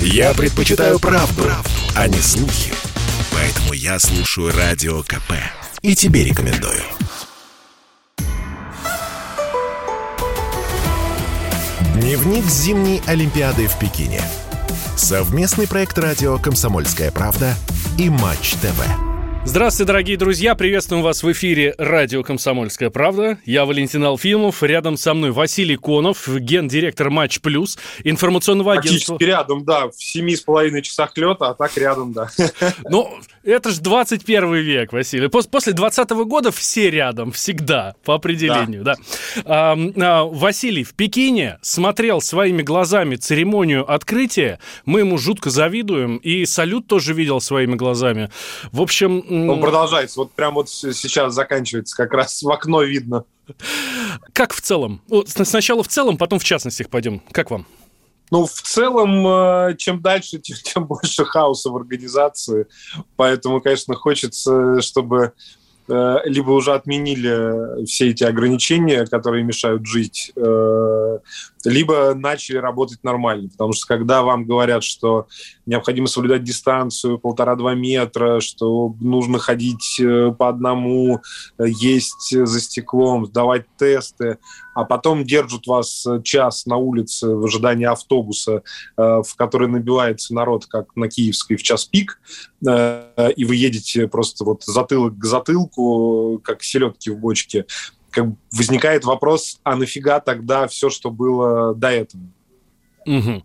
Я предпочитаю правду, правду, а не слухи. Поэтому я слушаю Радио КП. И тебе рекомендую. Дневник зимней Олимпиады в Пекине. Совместный проект радио «Комсомольская правда» и «Матч ТВ». Здравствуйте, дорогие друзья! Приветствуем вас в эфире радио «Комсомольская правда». Я Валентин Алфимов. Рядом со мной Василий Конов, гендиректор «Матч Плюс», информационного агентства. Практически рядом, да. В семи с половиной часах лета, а так рядом, да. Ну, это же 21 век, Василий. После 20 года все рядом, всегда, по определению, да. да. А, а, Василий в Пекине смотрел своими глазами церемонию открытия. Мы ему жутко завидуем. И салют тоже видел своими глазами. В общем, он продолжается. Вот прям вот сейчас заканчивается. Как раз в окно видно. Как в целом? Сначала в целом, потом в частностях пойдем. Как вам? Ну, в целом, э, чем дальше, тем, тем больше хаоса в организации. Поэтому, конечно, хочется, чтобы Э, либо уже отменили все эти ограничения, которые мешают жить, э, либо начали работать нормально. Потому что когда вам говорят, что необходимо соблюдать дистанцию полтора-два метра, что нужно ходить э, по одному, есть за стеклом, сдавать тесты, а потом держат вас час на улице в ожидании автобуса, в который набивается народ, как на Киевской в час пик, и вы едете просто вот затылок к затылку, как селедки в бочке, как возникает вопрос, а нафига тогда все, что было до этого? Угу.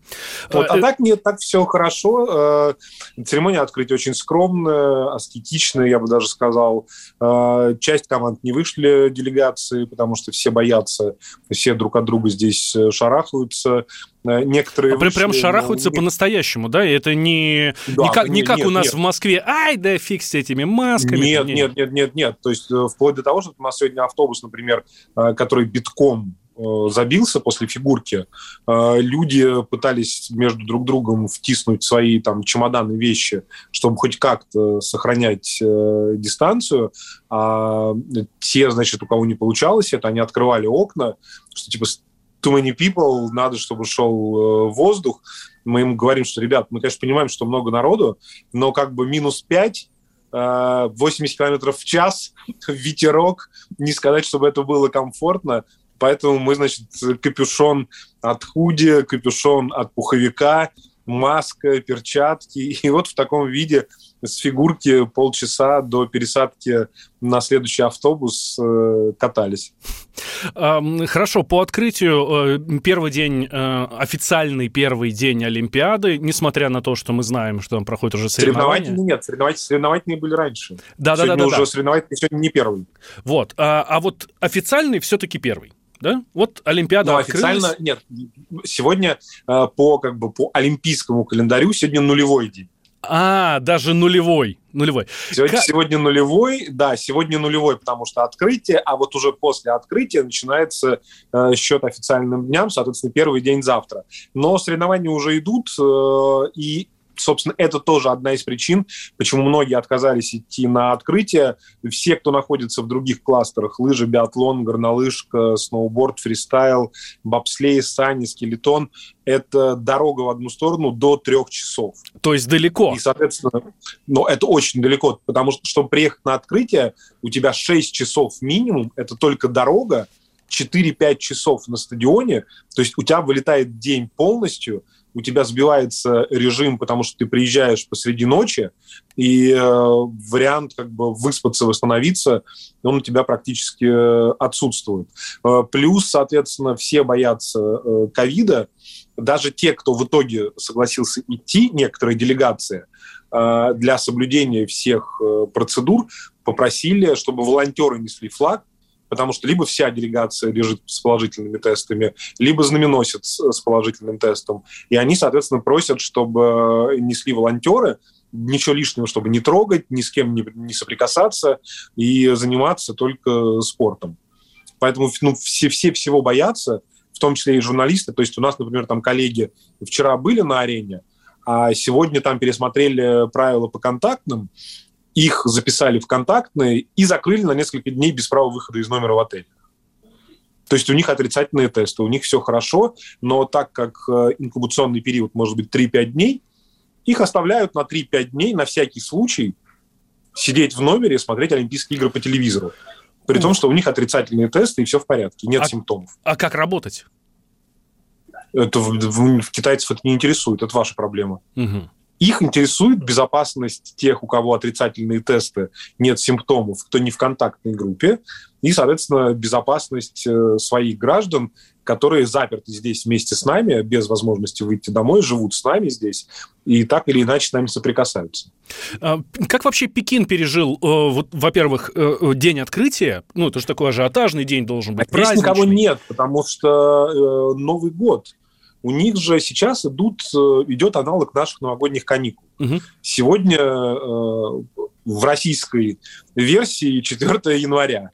Вот, а, а так нет, так все хорошо. Э, церемония открытия очень скромная, аскетичная, я бы даже сказал. Э, часть команд не вышли делегации, потому что все боятся, все друг от друга здесь шарахаются. Некоторые а вышли, прям шарахаются но... по-настоящему, да? И это не, да, не как, не как нет, у нас нет. в Москве. Ай, да фиг с этими масками. Нет, нет, нет, нет, нет. То есть вплоть до того, что у нас сегодня автобус, например, который битком Э, забился после фигурки, э, люди пытались между друг другом втиснуть свои там чемоданы, вещи, чтобы хоть как-то сохранять э, дистанцию. А те, значит, у кого не получалось это, они открывали окна, что типа too many people, надо, чтобы шел воздух. Мы им говорим, что, ребят, мы, конечно, понимаем, что много народу, но как бы минус 5 80 километров в час, ветерок, не сказать, чтобы это было комфортно. Поэтому мы, значит, капюшон от худи, капюшон от пуховика, маска, перчатки. И вот в таком виде с фигурки полчаса до пересадки на следующий автобус э, катались. Хорошо, по открытию э, первый день, э, официальный первый день Олимпиады, несмотря на то, что мы знаем, что там проходит уже соревнования. Соревновательные нет, соревновательные, соревновательные были раньше. Да, да, да, да. уже да. соревновательные сегодня не первый. Вот, а, а вот официальный все-таки первый да? Вот Олимпиада Но открылась. официально нет. Сегодня э, по как бы по олимпийскому календарю сегодня нулевой день. А, даже нулевой. Нулевой. Сегодня, как... сегодня нулевой, да, сегодня нулевой, потому что открытие, а вот уже после открытия начинается э, счет официальным дням, соответственно, первый день завтра. Но соревнования уже идут, э, и собственно, это тоже одна из причин, почему многие отказались идти на открытие. Все, кто находится в других кластерах, лыжи, биатлон, горнолыжка, сноуборд, фристайл, бобслей, сани, скелетон, это дорога в одну сторону до трех часов. То есть далеко. И, соответственно, но это очень далеко, потому что, чтобы приехать на открытие, у тебя 6 часов минимум, это только дорога, 4-5 часов на стадионе, то есть у тебя вылетает день полностью – у тебя сбивается режим, потому что ты приезжаешь посреди ночи, и э, вариант как бы выспаться, восстановиться, он у тебя практически э, отсутствует. Э, плюс, соответственно, все боятся ковида, даже те, кто в итоге согласился идти, некоторые делегации, для соблюдения всех процедур попросили, чтобы волонтеры несли флаг, потому что либо вся делегация лежит с положительными тестами, либо знаменосец с положительным тестом. И они, соответственно, просят, чтобы несли волонтеры, ничего лишнего, чтобы не трогать, ни с кем не, не соприкасаться и заниматься только спортом. Поэтому ну, все, все всего боятся, в том числе и журналисты. То есть у нас, например, там коллеги вчера были на арене, а сегодня там пересмотрели правила по контактным, их записали в контактные и закрыли на несколько дней без права выхода из номера в отель. То есть у них отрицательные тесты, у них все хорошо, но так как э, инкубационный период может быть 3-5 дней, их оставляют на 3-5 дней на всякий случай сидеть в номере и смотреть Олимпийские игры по телевизору. При том, что у них отрицательные тесты и все в порядке, нет а, симптомов. А как работать? Это в, в, в китайцев это не интересует, это ваша проблема. Угу. Их интересует безопасность тех, у кого отрицательные тесты, нет симптомов, кто не в контактной группе, и, соответственно, безопасность э, своих граждан, которые заперты здесь вместе с нами, без возможности выйти домой, живут с нами здесь и так или иначе с нами соприкасаются. А, как вообще Пекин пережил, э, вот, во-первых, э, день открытия? Ну, это же такой ажиотажный день должен быть, а праздничный. Никого нет, потому что Новый год у них же сейчас идут, э, идет аналог наших новогодних каникул. Угу. Сегодня э, в российской версии 4 января.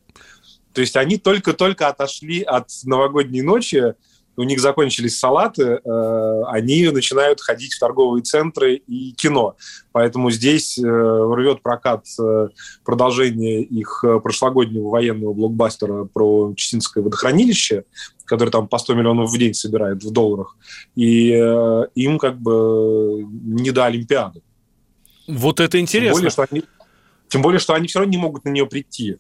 То есть они только-только отошли от новогодней ночи, у них закончились салаты, э, они начинают ходить в торговые центры и кино. Поэтому здесь э, рвет прокат э, продолжение их прошлогоднего военного блокбастера про Читинское водохранилище, который там по 100 миллионов в день собирает в долларах. И им как бы не до Олимпиады. Вот это интересно. Тем более, что они, тем более, что они все равно не могут на нее прийти.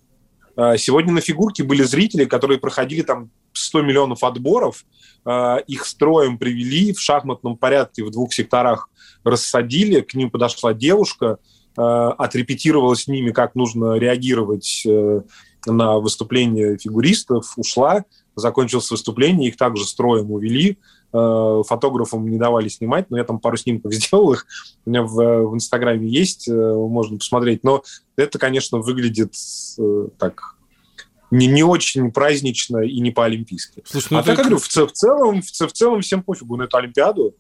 Сегодня на фигурке были зрители, которые проходили там 100 миллионов отборов, э, их строем привели в шахматном порядке в двух секторах рассадили, к ним подошла девушка, э, отрепетировала с ними, как нужно реагировать э, на выступление фигуристов, ушла, закончилось выступление, их также строем увели, фотографам не давали снимать, но я там пару снимков сделал их, у меня в, в Инстаграме есть, можно посмотреть, но это, конечно, выглядит так не, не очень празднично и не по-олимпийски. Слушай, ну а так, я говорю, в, в, целом, в, в целом всем пофигу на эту Олимпиаду.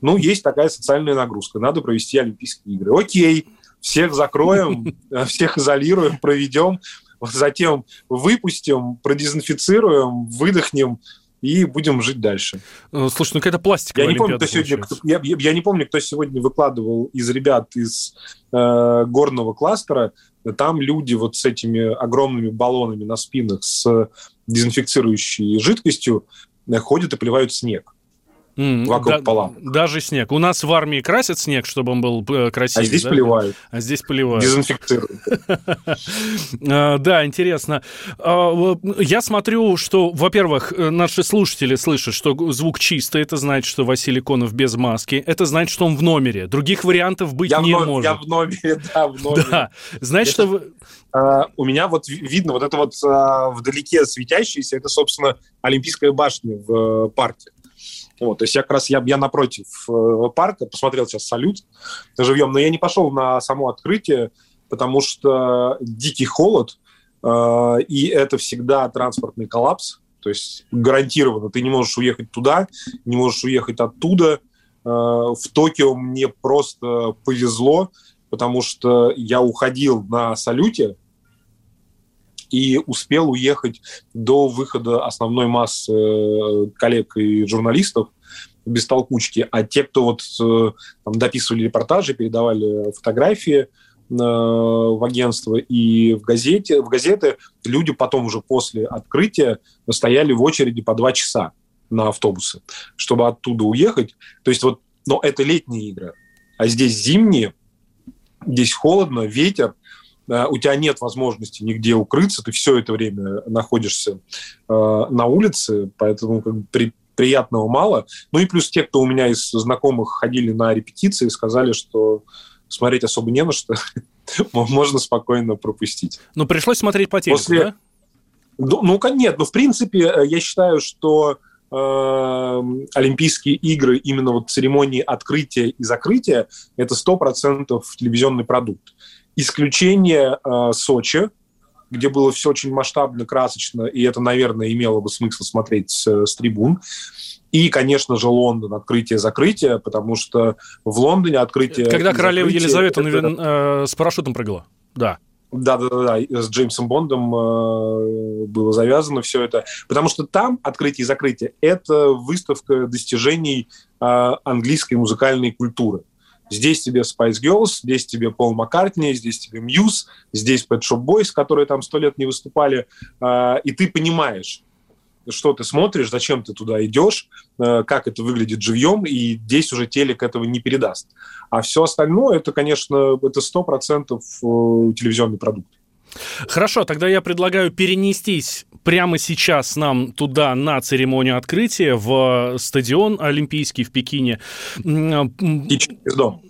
Ну, есть такая социальная нагрузка. Надо провести Олимпийские игры. Окей, всех закроем, всех изолируем, проведем, затем выпустим, продезинфицируем, выдохнем, и будем жить дальше. Э, слушай, ну какая-то пластика. Я не помню, кто сегодня, кто, я, я, я не помню, кто сегодня выкладывал из ребят из э, горного кластера. Там люди вот с этими огромными баллонами на спинах с дезинфицирующей жидкостью э, ходят и поливают снег. Mm, вокруг да, палаток. Даже снег. У нас в армии красят снег, чтобы он был э, красивый. А здесь да? поливают. А здесь поливают. Дезинфицируют. А, да, интересно. А, я смотрю, что, во-первых, э, наши слушатели слышат, что звук чистый. Это значит, что Василий Конов без маски. Это значит, что он в номере. Других вариантов быть не может. Я в номере, да, в номере. Да. Значит, что... А, у меня вот видно вот это вот вдалеке светящееся, это, собственно, Олимпийская башня в э, парке. Вот, то есть я как раз я, я напротив э, парка, посмотрел сейчас салют живьем, но я не пошел на само открытие, потому что дикий холод, э, и это всегда транспортный коллапс, то есть гарантированно ты не можешь уехать туда, не можешь уехать оттуда. Э, в Токио мне просто повезло, потому что я уходил на салюте, и успел уехать до выхода основной массы э, коллег и журналистов без толкучки. А те, кто вот э, там, дописывали репортажи, передавали фотографии, э, в агентство и в газете, в газеты люди потом уже после открытия стояли в очереди по два часа на автобусы, чтобы оттуда уехать. То есть вот, но это летние игры, а здесь зимние, здесь холодно, ветер, у тебя нет возможности нигде укрыться, ты все это время находишься э, на улице, поэтому как бы, при, приятного мало. Ну и плюс те, кто у меня из знакомых ходили на репетиции, сказали, что смотреть особо не на что, можно спокойно пропустить. Ну, пришлось смотреть по телеку, После... да? Ну, ну, нет, ну, в принципе, э, я считаю, что э, Олимпийские игры, именно вот церемонии открытия и закрытия, это 100% телевизионный продукт. Исключение э, Сочи, где было все очень масштабно, красочно, и это, наверное, имело бы смысл смотреть с, с трибун. И, конечно же, Лондон, открытие-закрытие, потому что в Лондоне открытие... Когда королева Елизавета это... э, с парашютом прыгала, да. Да, да, да, да, с Джеймсом Бондом э, было завязано все это, потому что там открытие и закрытие – это выставка достижений э, английской музыкальной культуры. Здесь тебе Spice Girls, здесь тебе Пол Маккартни, здесь тебе Мьюз, здесь Pet Shop Boys, которые там сто лет не выступали. А, и ты понимаешь, что ты смотришь, зачем ты туда идешь, э, как это выглядит живьем, и здесь уже телек этого не передаст. А все остальное, это, конечно, это 100% э, телевизионный продукт. Хорошо, тогда я предлагаю перенестись прямо сейчас нам туда на церемонию открытия в стадион Олимпийский в Пекине. Птичий дом.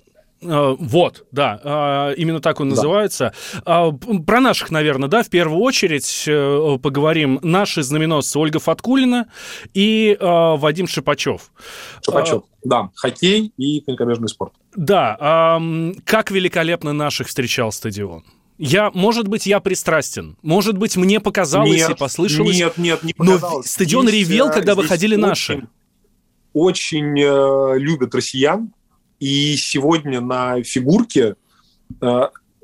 А, вот, да, а, именно так он да. называется. А, про наших, наверное, да, в первую очередь э, поговорим. Наши знаменосцы Ольга Фаткулина и Вадим Шипачев. Шипачев, да, хоккей и конькобежный спорт. Да, как великолепно наших встречал стадион. Я, может быть, я пристрастен. Может быть, мне показалось нет, и послышалось. Нет, нет, не показалось. Но стадион здесь, ревел, э, когда выходили очень, наши. Очень э, любят россиян. И сегодня на фигурке э,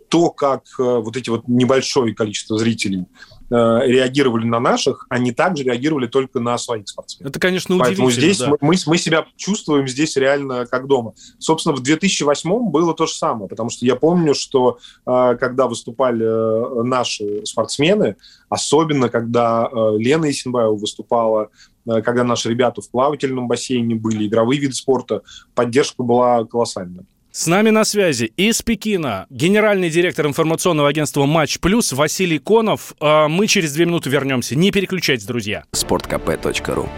то, как э, вот эти вот небольшое количество зрителей э, реагировали на наших, они также реагировали только на своих спортсменов. Это, конечно, удивительно. Поэтому здесь да. мы, мы себя чувствуем здесь реально как дома. Собственно, в 2008 было то же самое, потому что я помню, что э, когда выступали наши спортсмены, особенно когда Лена Исенбаева выступала, когда наши ребята в плавательном бассейне были, игровые виды спорта, поддержка была колоссальная. С нами на связи из Пекина генеральный директор информационного агентства «Матч Плюс» Василий Конов. А мы через две минуты вернемся. Не переключайтесь, друзья. sportkp.ru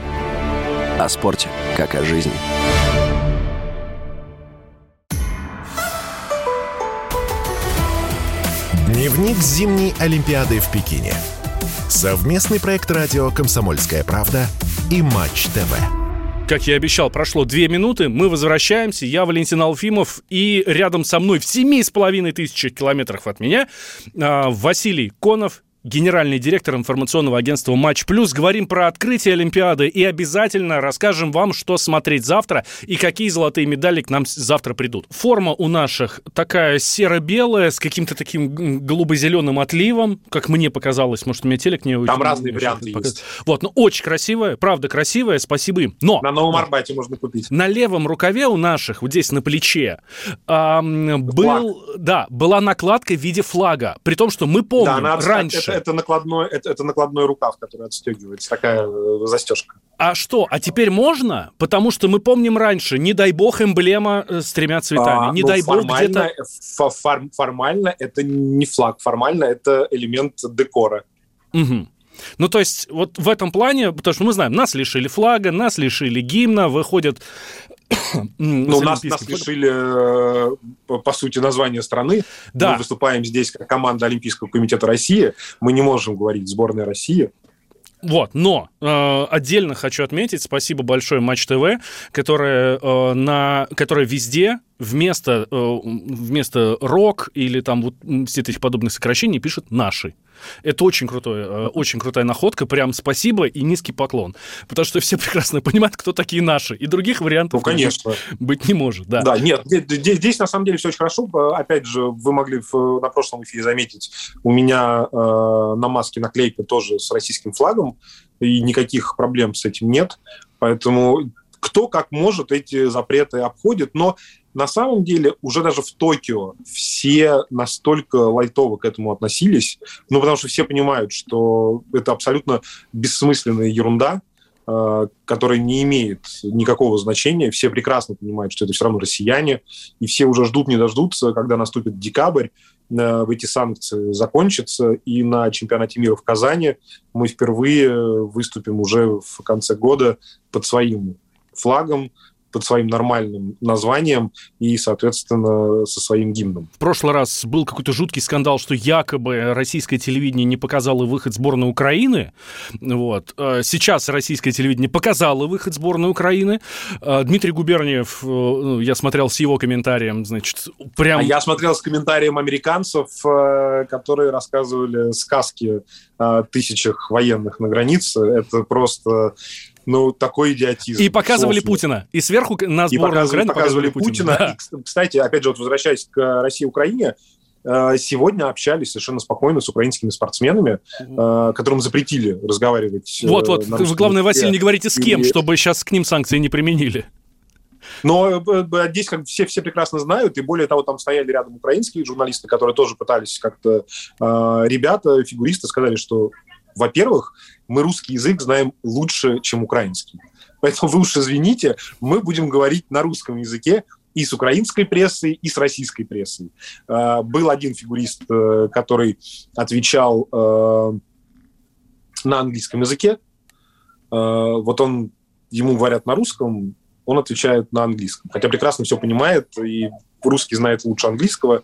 О спорте, как о жизни. Дневник зимней Олимпиады в Пекине. Совместный проект радио «Комсомольская правда» и «Матч ТВ». Как я обещал, прошло две минуты, мы возвращаемся, я Валентин Алфимов, и рядом со мной в семи с половиной тысячах километрах от меня а, Василий Конов, генеральный директор информационного агентства «Матч Плюс». Говорим про открытие Олимпиады и обязательно расскажем вам, что смотреть завтра и какие золотые медали к нам завтра придут. Форма у наших такая серо-белая с каким-то таким голубо-зеленым отливом, как мне показалось, может, у меня телек не Там разные варианты есть. Вот, ну очень красивая, правда красивая, спасибо им. Но... На Новом Арбате можно купить. На левом рукаве у наших, вот здесь на плече, эм, был, да, была накладка в виде флага. При том, что мы помним, да, раньше это, это, накладной, это, это накладной рукав, который отстегивается, такая э, застежка. А что? А теперь можно? Потому что мы помним раньше, не дай бог, эмблема э, с тремя цветами. А, не ну, дай бог где-то... Фор формально это не флаг, формально это элемент декора. Угу. Ну, то есть, вот в этом плане, потому что мы знаем, нас лишили флага, нас лишили гимна, выходят ну, нас, нас лишили, э, по сути, названия страны. Да. Мы выступаем здесь как команда Олимпийского комитета России. Мы не можем говорить «сборная России». Вот, но э, отдельно хочу отметить, спасибо большое Матч ТВ, которая, э, на, которая везде вместо, э, вместо рок или там вот все этих подобных сокращений пишет наши. Это очень крутой, э, очень крутая находка. Прям спасибо и низкий поклон. Потому что все прекрасно понимают, кто такие наши. И других вариантов ну, конечно. быть не может. Да, да нет, здесь, здесь на самом деле все очень хорошо. Опять же, вы могли на прошлом эфире заметить, у меня э, на маске наклейка тоже с российским флагом, и никаких проблем с этим нет. Поэтому кто как может эти запреты обходит, но на самом деле уже даже в Токио все настолько лайтово к этому относились, ну, потому что все понимают, что это абсолютно бессмысленная ерунда, э, которая не имеет никакого значения. Все прекрасно понимают, что это все равно россияне, и все уже ждут, не дождутся, когда наступит декабрь, э, эти санкции закончатся, и на чемпионате мира в Казани мы впервые выступим уже в конце года под своим флагом, под своим нормальным названием и, соответственно, со своим гимном. В прошлый раз был какой-то жуткий скандал, что якобы российское телевидение не показало выход сборной Украины. Вот. А сейчас российское телевидение показало выход сборной Украины. А Дмитрий Губерниев, э, ну, я смотрел с его комментарием, значит, прям... А я смотрел с комментарием американцев, э, которые рассказывали сказки о тысячах военных на границе. Это просто ну, такой идиотизм. И показывали Софья. Путина. И сверху на сборную показывали, показывали Путина. Путина. Да. И, кстати, опять же, вот возвращаясь к России и Украине, э, сегодня общались совершенно спокойно с украинскими спортсменами, э, которым запретили разговаривать. Э, вот, вот. Вы, главное, Василий, не говорите с кем, и... чтобы сейчас к ним санкции не применили. Но здесь как все, все прекрасно знают, и более того, там стояли рядом украинские журналисты, которые тоже пытались как-то... Ребята, фигуристы сказали, что во-первых, мы русский язык знаем лучше, чем украинский. Поэтому вы уж извините, мы будем говорить на русском языке и с украинской прессой, и с российской прессой. Э, был один фигурист, э, который отвечал э, на английском языке. Вот он, ему говорят на русском, он отвечает на английском. Хотя прекрасно все понимает, и русский знает лучше английского.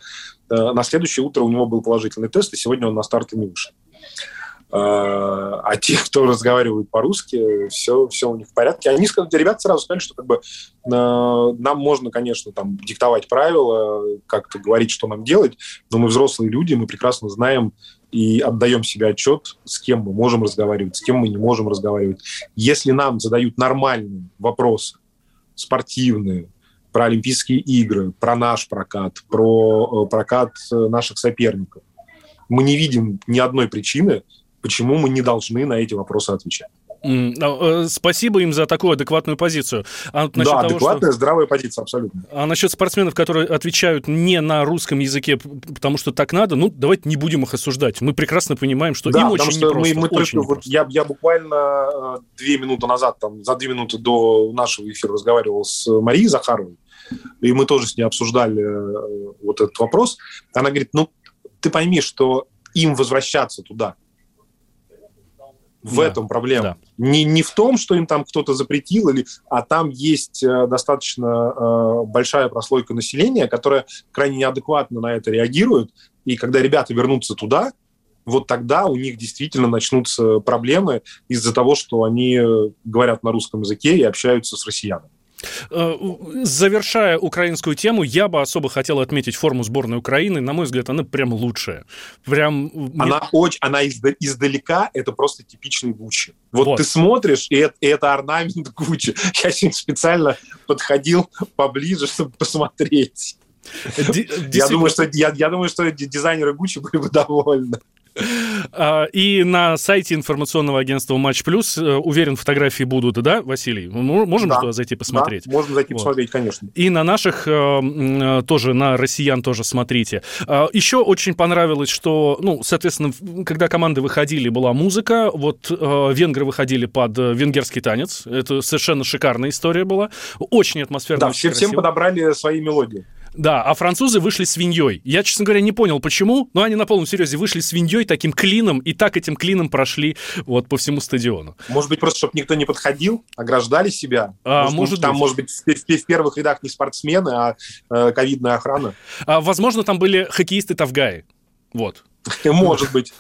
На следующее утро у него был положительный тест, и сегодня он на старте не вышел. А, а те, кто разговаривают по-русски, все, все у них в порядке. Они, ребята сразу сказали, что как бы нам можно, конечно, там диктовать правила, как-то говорить, что нам делать, но мы взрослые люди, мы прекрасно знаем и отдаем себе отчет, с кем мы можем разговаривать, с кем мы не можем разговаривать. Если нам задают нормальные вопросы, спортивные, про Олимпийские игры, про наш прокат, про э, прокат э, наших соперников, мы не видим ни одной причины, почему мы не должны на эти вопросы отвечать. А, э, спасибо им за такую адекватную позицию. А да, того, адекватная, что... здравая позиция, абсолютно. А насчет спортсменов, которые отвечают не на русском языке, потому что так надо, ну, давайте не будем их осуждать. Мы прекрасно понимаем, что да, им очень что непросто. Мы, мы очень только, вот я, я буквально э, две минуты назад, там, за две минуты до нашего эфира разговаривал с Марией Захаровой, и мы тоже с ней обсуждали э, вот этот вопрос. Она говорит, ну, ты пойми, что им возвращаться туда – в да, этом проблема. Да. Не, не в том, что им там кто-то запретил, или, а там есть э, достаточно э, большая прослойка населения, которая крайне неадекватно на это реагирует. И когда ребята вернутся туда, вот тогда у них действительно начнутся проблемы из-за того, что они э, говорят на русском языке и общаются с россиянами. Э, завершая украинскую тему, я бы особо хотел отметить форму сборной Украины. На мой взгляд, она прям лучшая. Прям... Она очень, она издалека, это просто типичный Гуччи. Вот, вот. ты смотришь, и это, и это орнамент Гуччи. Я сегодня специально подходил поближе, чтобы посмотреть. Я думаю, что, я, я думаю, что дизайнеры Гуччи были бы довольны. А, и на сайте информационного агентства Матч Плюс, э, уверен, фотографии будут, да, Василий? Мы можем да. туда зайти посмотреть? Да, можно зайти вот. посмотреть, конечно. И на наших э, э, тоже, на россиян тоже смотрите. А, Еще очень понравилось, что, ну, соответственно, когда команды выходили, была музыка. Вот венгры выходили под венгерский танец. Это совершенно шикарная история была. Очень атмосферно. Да, все, всем подобрали свои мелодии. Да, а французы вышли свиньей. Я, честно говоря, не понял, почему, но они на полном серьезе вышли свиньей таким клином, и так этим клином прошли вот по всему стадиону. Может быть, просто, чтобы никто не подходил, ограждали себя? А, может, может там, быть. может быть, в, в, первых рядах не спортсмены, а э, ковидная охрана? А, возможно, там были хоккеисты Тавгаи. Вот. Может быть.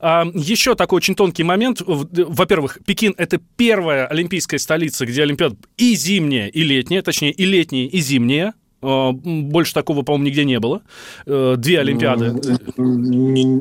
А, еще такой очень тонкий момент. Во-первых, Пекин — это первая олимпийская столица, где Олимпиада и зимняя, и летняя, точнее, и летняя, и зимняя. А, больше такого, по-моему, нигде не было. Э, две Олимпиады.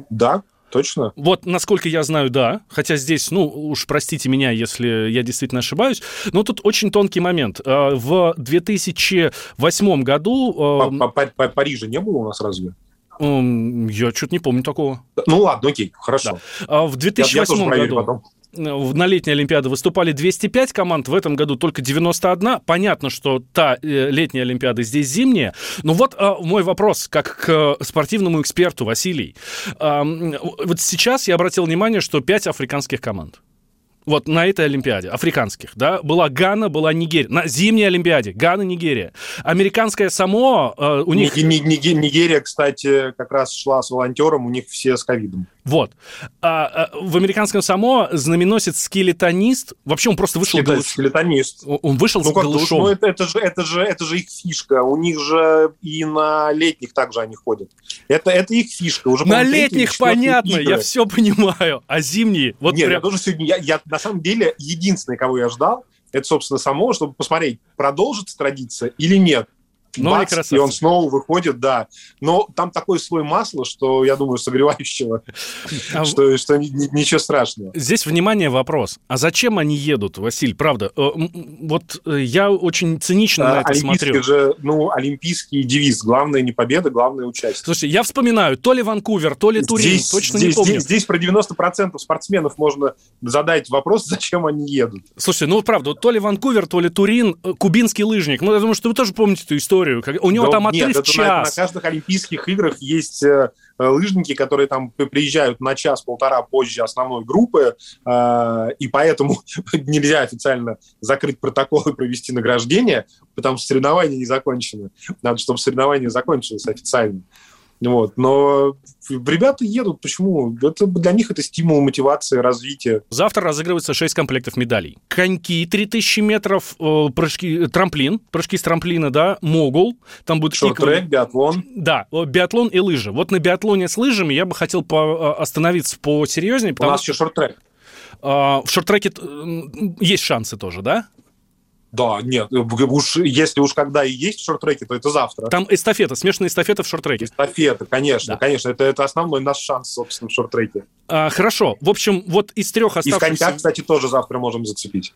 Да, Точно? Вот, насколько я знаю, да. Хотя здесь, ну, уж простите меня, если я действительно ошибаюсь. Но тут очень тонкий момент. Э, в 2008 году... Э, Парижа не было у нас разве? Я что-то не помню такого. Ну ладно, окей, хорошо. Да. А в 2008 я, я году... На летней Олимпиаде выступали 205 команд, в этом году только 91. Понятно, что та э, летняя Олимпиада здесь зимняя. Но вот а, мой вопрос, как к спортивному эксперту, Василий. Вот сейчас я обратил внимание, что 5 африканских команд вот на этой Олимпиаде, африканских, да, была Гана, была Нигерия. На зимней Олимпиаде Гана, Нигерия. Американская само э, у них... Нигерия, кстати, как раз шла с волонтером, у них все с ковидом. Вот. А, а, в американском само знаменосец скелетонист. Вообще он просто вышел Скелет, голыш... Скелетонист. Он вышел ну, голышом. Ну, это, это, же, это, же, это же их фишка. У них же и на летних также они ходят. Это, это их фишка. Уже, на летних понятно, игры. я все понимаю. А зимние? Вот Нет, прям... я тоже сегодня... Я, я, на самом деле, единственное, кого я ждал, это, собственно, само, чтобы посмотреть, продолжится традиция или нет. Ну, бац, и он снова выходит, да. Но там такой слой масла, что, я думаю, согревающего, а что, что ничего страшного. Здесь, внимание, вопрос. А зачем они едут, Василь, правда? Э, вот э, я очень цинично а, на это смотрю. же, ну, олимпийский девиз. Главное не победа, главное участие. Слушайте, я вспоминаю, то ли Ванкувер, то ли Турин, здесь, точно здесь, не помню. Здесь, здесь про 90% спортсменов можно задать вопрос, зачем они едут. Слушайте, ну, правда, то ли Ванкувер, то ли Турин, э, кубинский лыжник. Ну, я думаю, что вы тоже помните эту историю историю? У него Да там отрыв нет, это на, час. на каждых Олимпийских играх есть э, лыжники, которые там приезжают на час-полтора позже основной группы, э, и поэтому нельзя официально закрыть протокол и провести награждение, потому что соревнования не закончены. Надо, чтобы соревнования закончились официально. Вот. Но ребята едут. Почему? Это, для них это стимул, мотивация, развитие. Завтра разыгрывается 6 комплектов медалей. Коньки 3000 метров, э, прыжки, трамплин, прыжки с трамплина, да, могул. Там будет Шорт-трек, биатлон. Да, о, биатлон и лыжи. Вот на биатлоне с лыжами я бы хотел по- э, остановиться посерьезнее, У нас что еще шорт-трек. а, в шорт-треке э, есть шансы тоже, да? Да, нет, уж, если уж когда и есть шорт-треки, то это завтра. Там эстафета, смешанная эстафета в шорт-треке. Эстафета, конечно, Да. конечно. Это, это основной наш шанс, собственно, в шорт-треке. А, хорошо. В общем, вот из трех И в оставшихся... коньках, кстати, тоже завтра можем зацепить.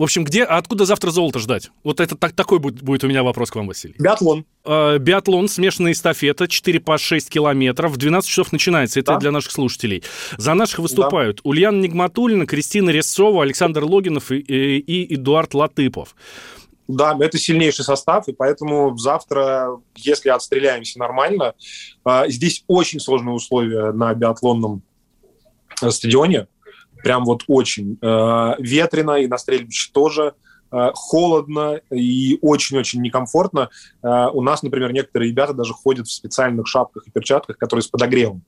В общем, где, а откуда завтра золото ждать? Вот это так, такой будет, будет у меня вопрос к вам, Василий. Биатлон. Э, биатлон, смешанная эстафета, 4 по 6 километров, в 12 часов начинается, это Да. для наших слушателей. За наших выступают Ульяна Нигматуллина, Кристина Резцова, Александр Логинов и, и- и Эдуард Латыпов. Да, это сильнейший состав, и поэтому завтра, если отстреляемся нормально, а, здесь очень сложные условия на биатлонном э, стадионе. Прям вот очень. Э, Ветрено, и на стрельбище тоже. Э, Холодно и очень-очень некомфортно. Э, У нас, например, некоторые ребята даже ходят в специальных шапках и перчатках, которые с подогревом.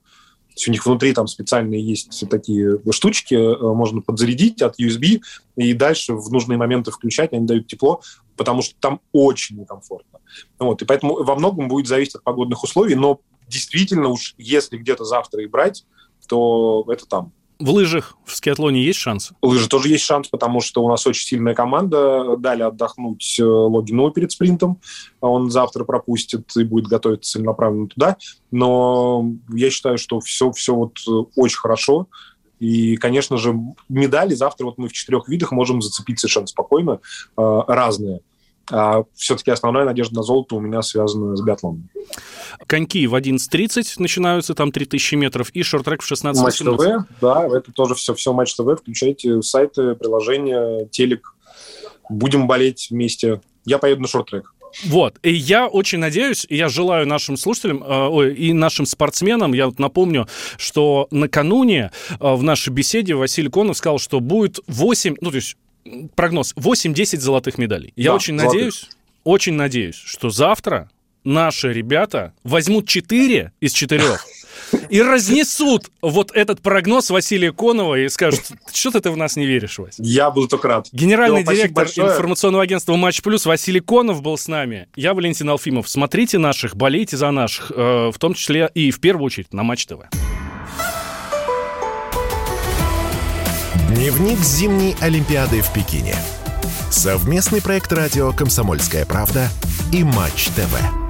То есть у них внутри там специальные есть такие штучки, э, можно подзарядить от USB и дальше в нужные моменты включать, они дают тепло, потому что там очень некомфортно. Вот, и поэтому во многом будет зависеть от погодных условий, но действительно уж если где-то завтра и брать, то это там. В лыжах в скиатлоне есть шансы? Лыжи тоже есть шанс, потому что у нас очень сильная команда. Дали отдохнуть э, Логинову перед спринтом. Он завтра пропустит и будет готовиться целенаправленно туда. Но я считаю, что все, все вот э, очень хорошо. И, конечно же, медали завтра вот мы в четырех видах можем зацепить совершенно спокойно, э, разные. А все-таки основная надежда на золото у меня связана с биатлоном. Коньки в 11.30 начинаются, там 3000 метров, и шорт-трек в 16.18. Матч ТВ, да, это тоже все, все Матч ТВ. Включайте сайты, приложения, телек. Будем болеть вместе. Я поеду на шорт-трек. Вот, и я очень надеюсь, и я желаю нашим слушателям, э, ой, и нашим спортсменам, я вот напомню, что накануне э, в нашей беседе Василий Конов сказал, что будет 8, ну, то есть прогноз, 8-10 золотых медалей. Я Да, очень золотых. надеюсь, очень надеюсь, что завтра наши ребята возьмут 4 из 4 и разнесут вот этот прогноз Василия Конова и скажут, что ты в нас не веришь, Вася? Я буду только рад. Генеральный спасибо директор информационного агентства «Матч Плюс» Василий Конов был с нами. Я Валентин Алфимов. Смотрите наших, болейте за наших, э, в том числе и в первую очередь на Матч ТВ. Дневник зимней Олимпиады в Пекине. Совместный проект радио «Комсомольская правда» и «Матч ТВ».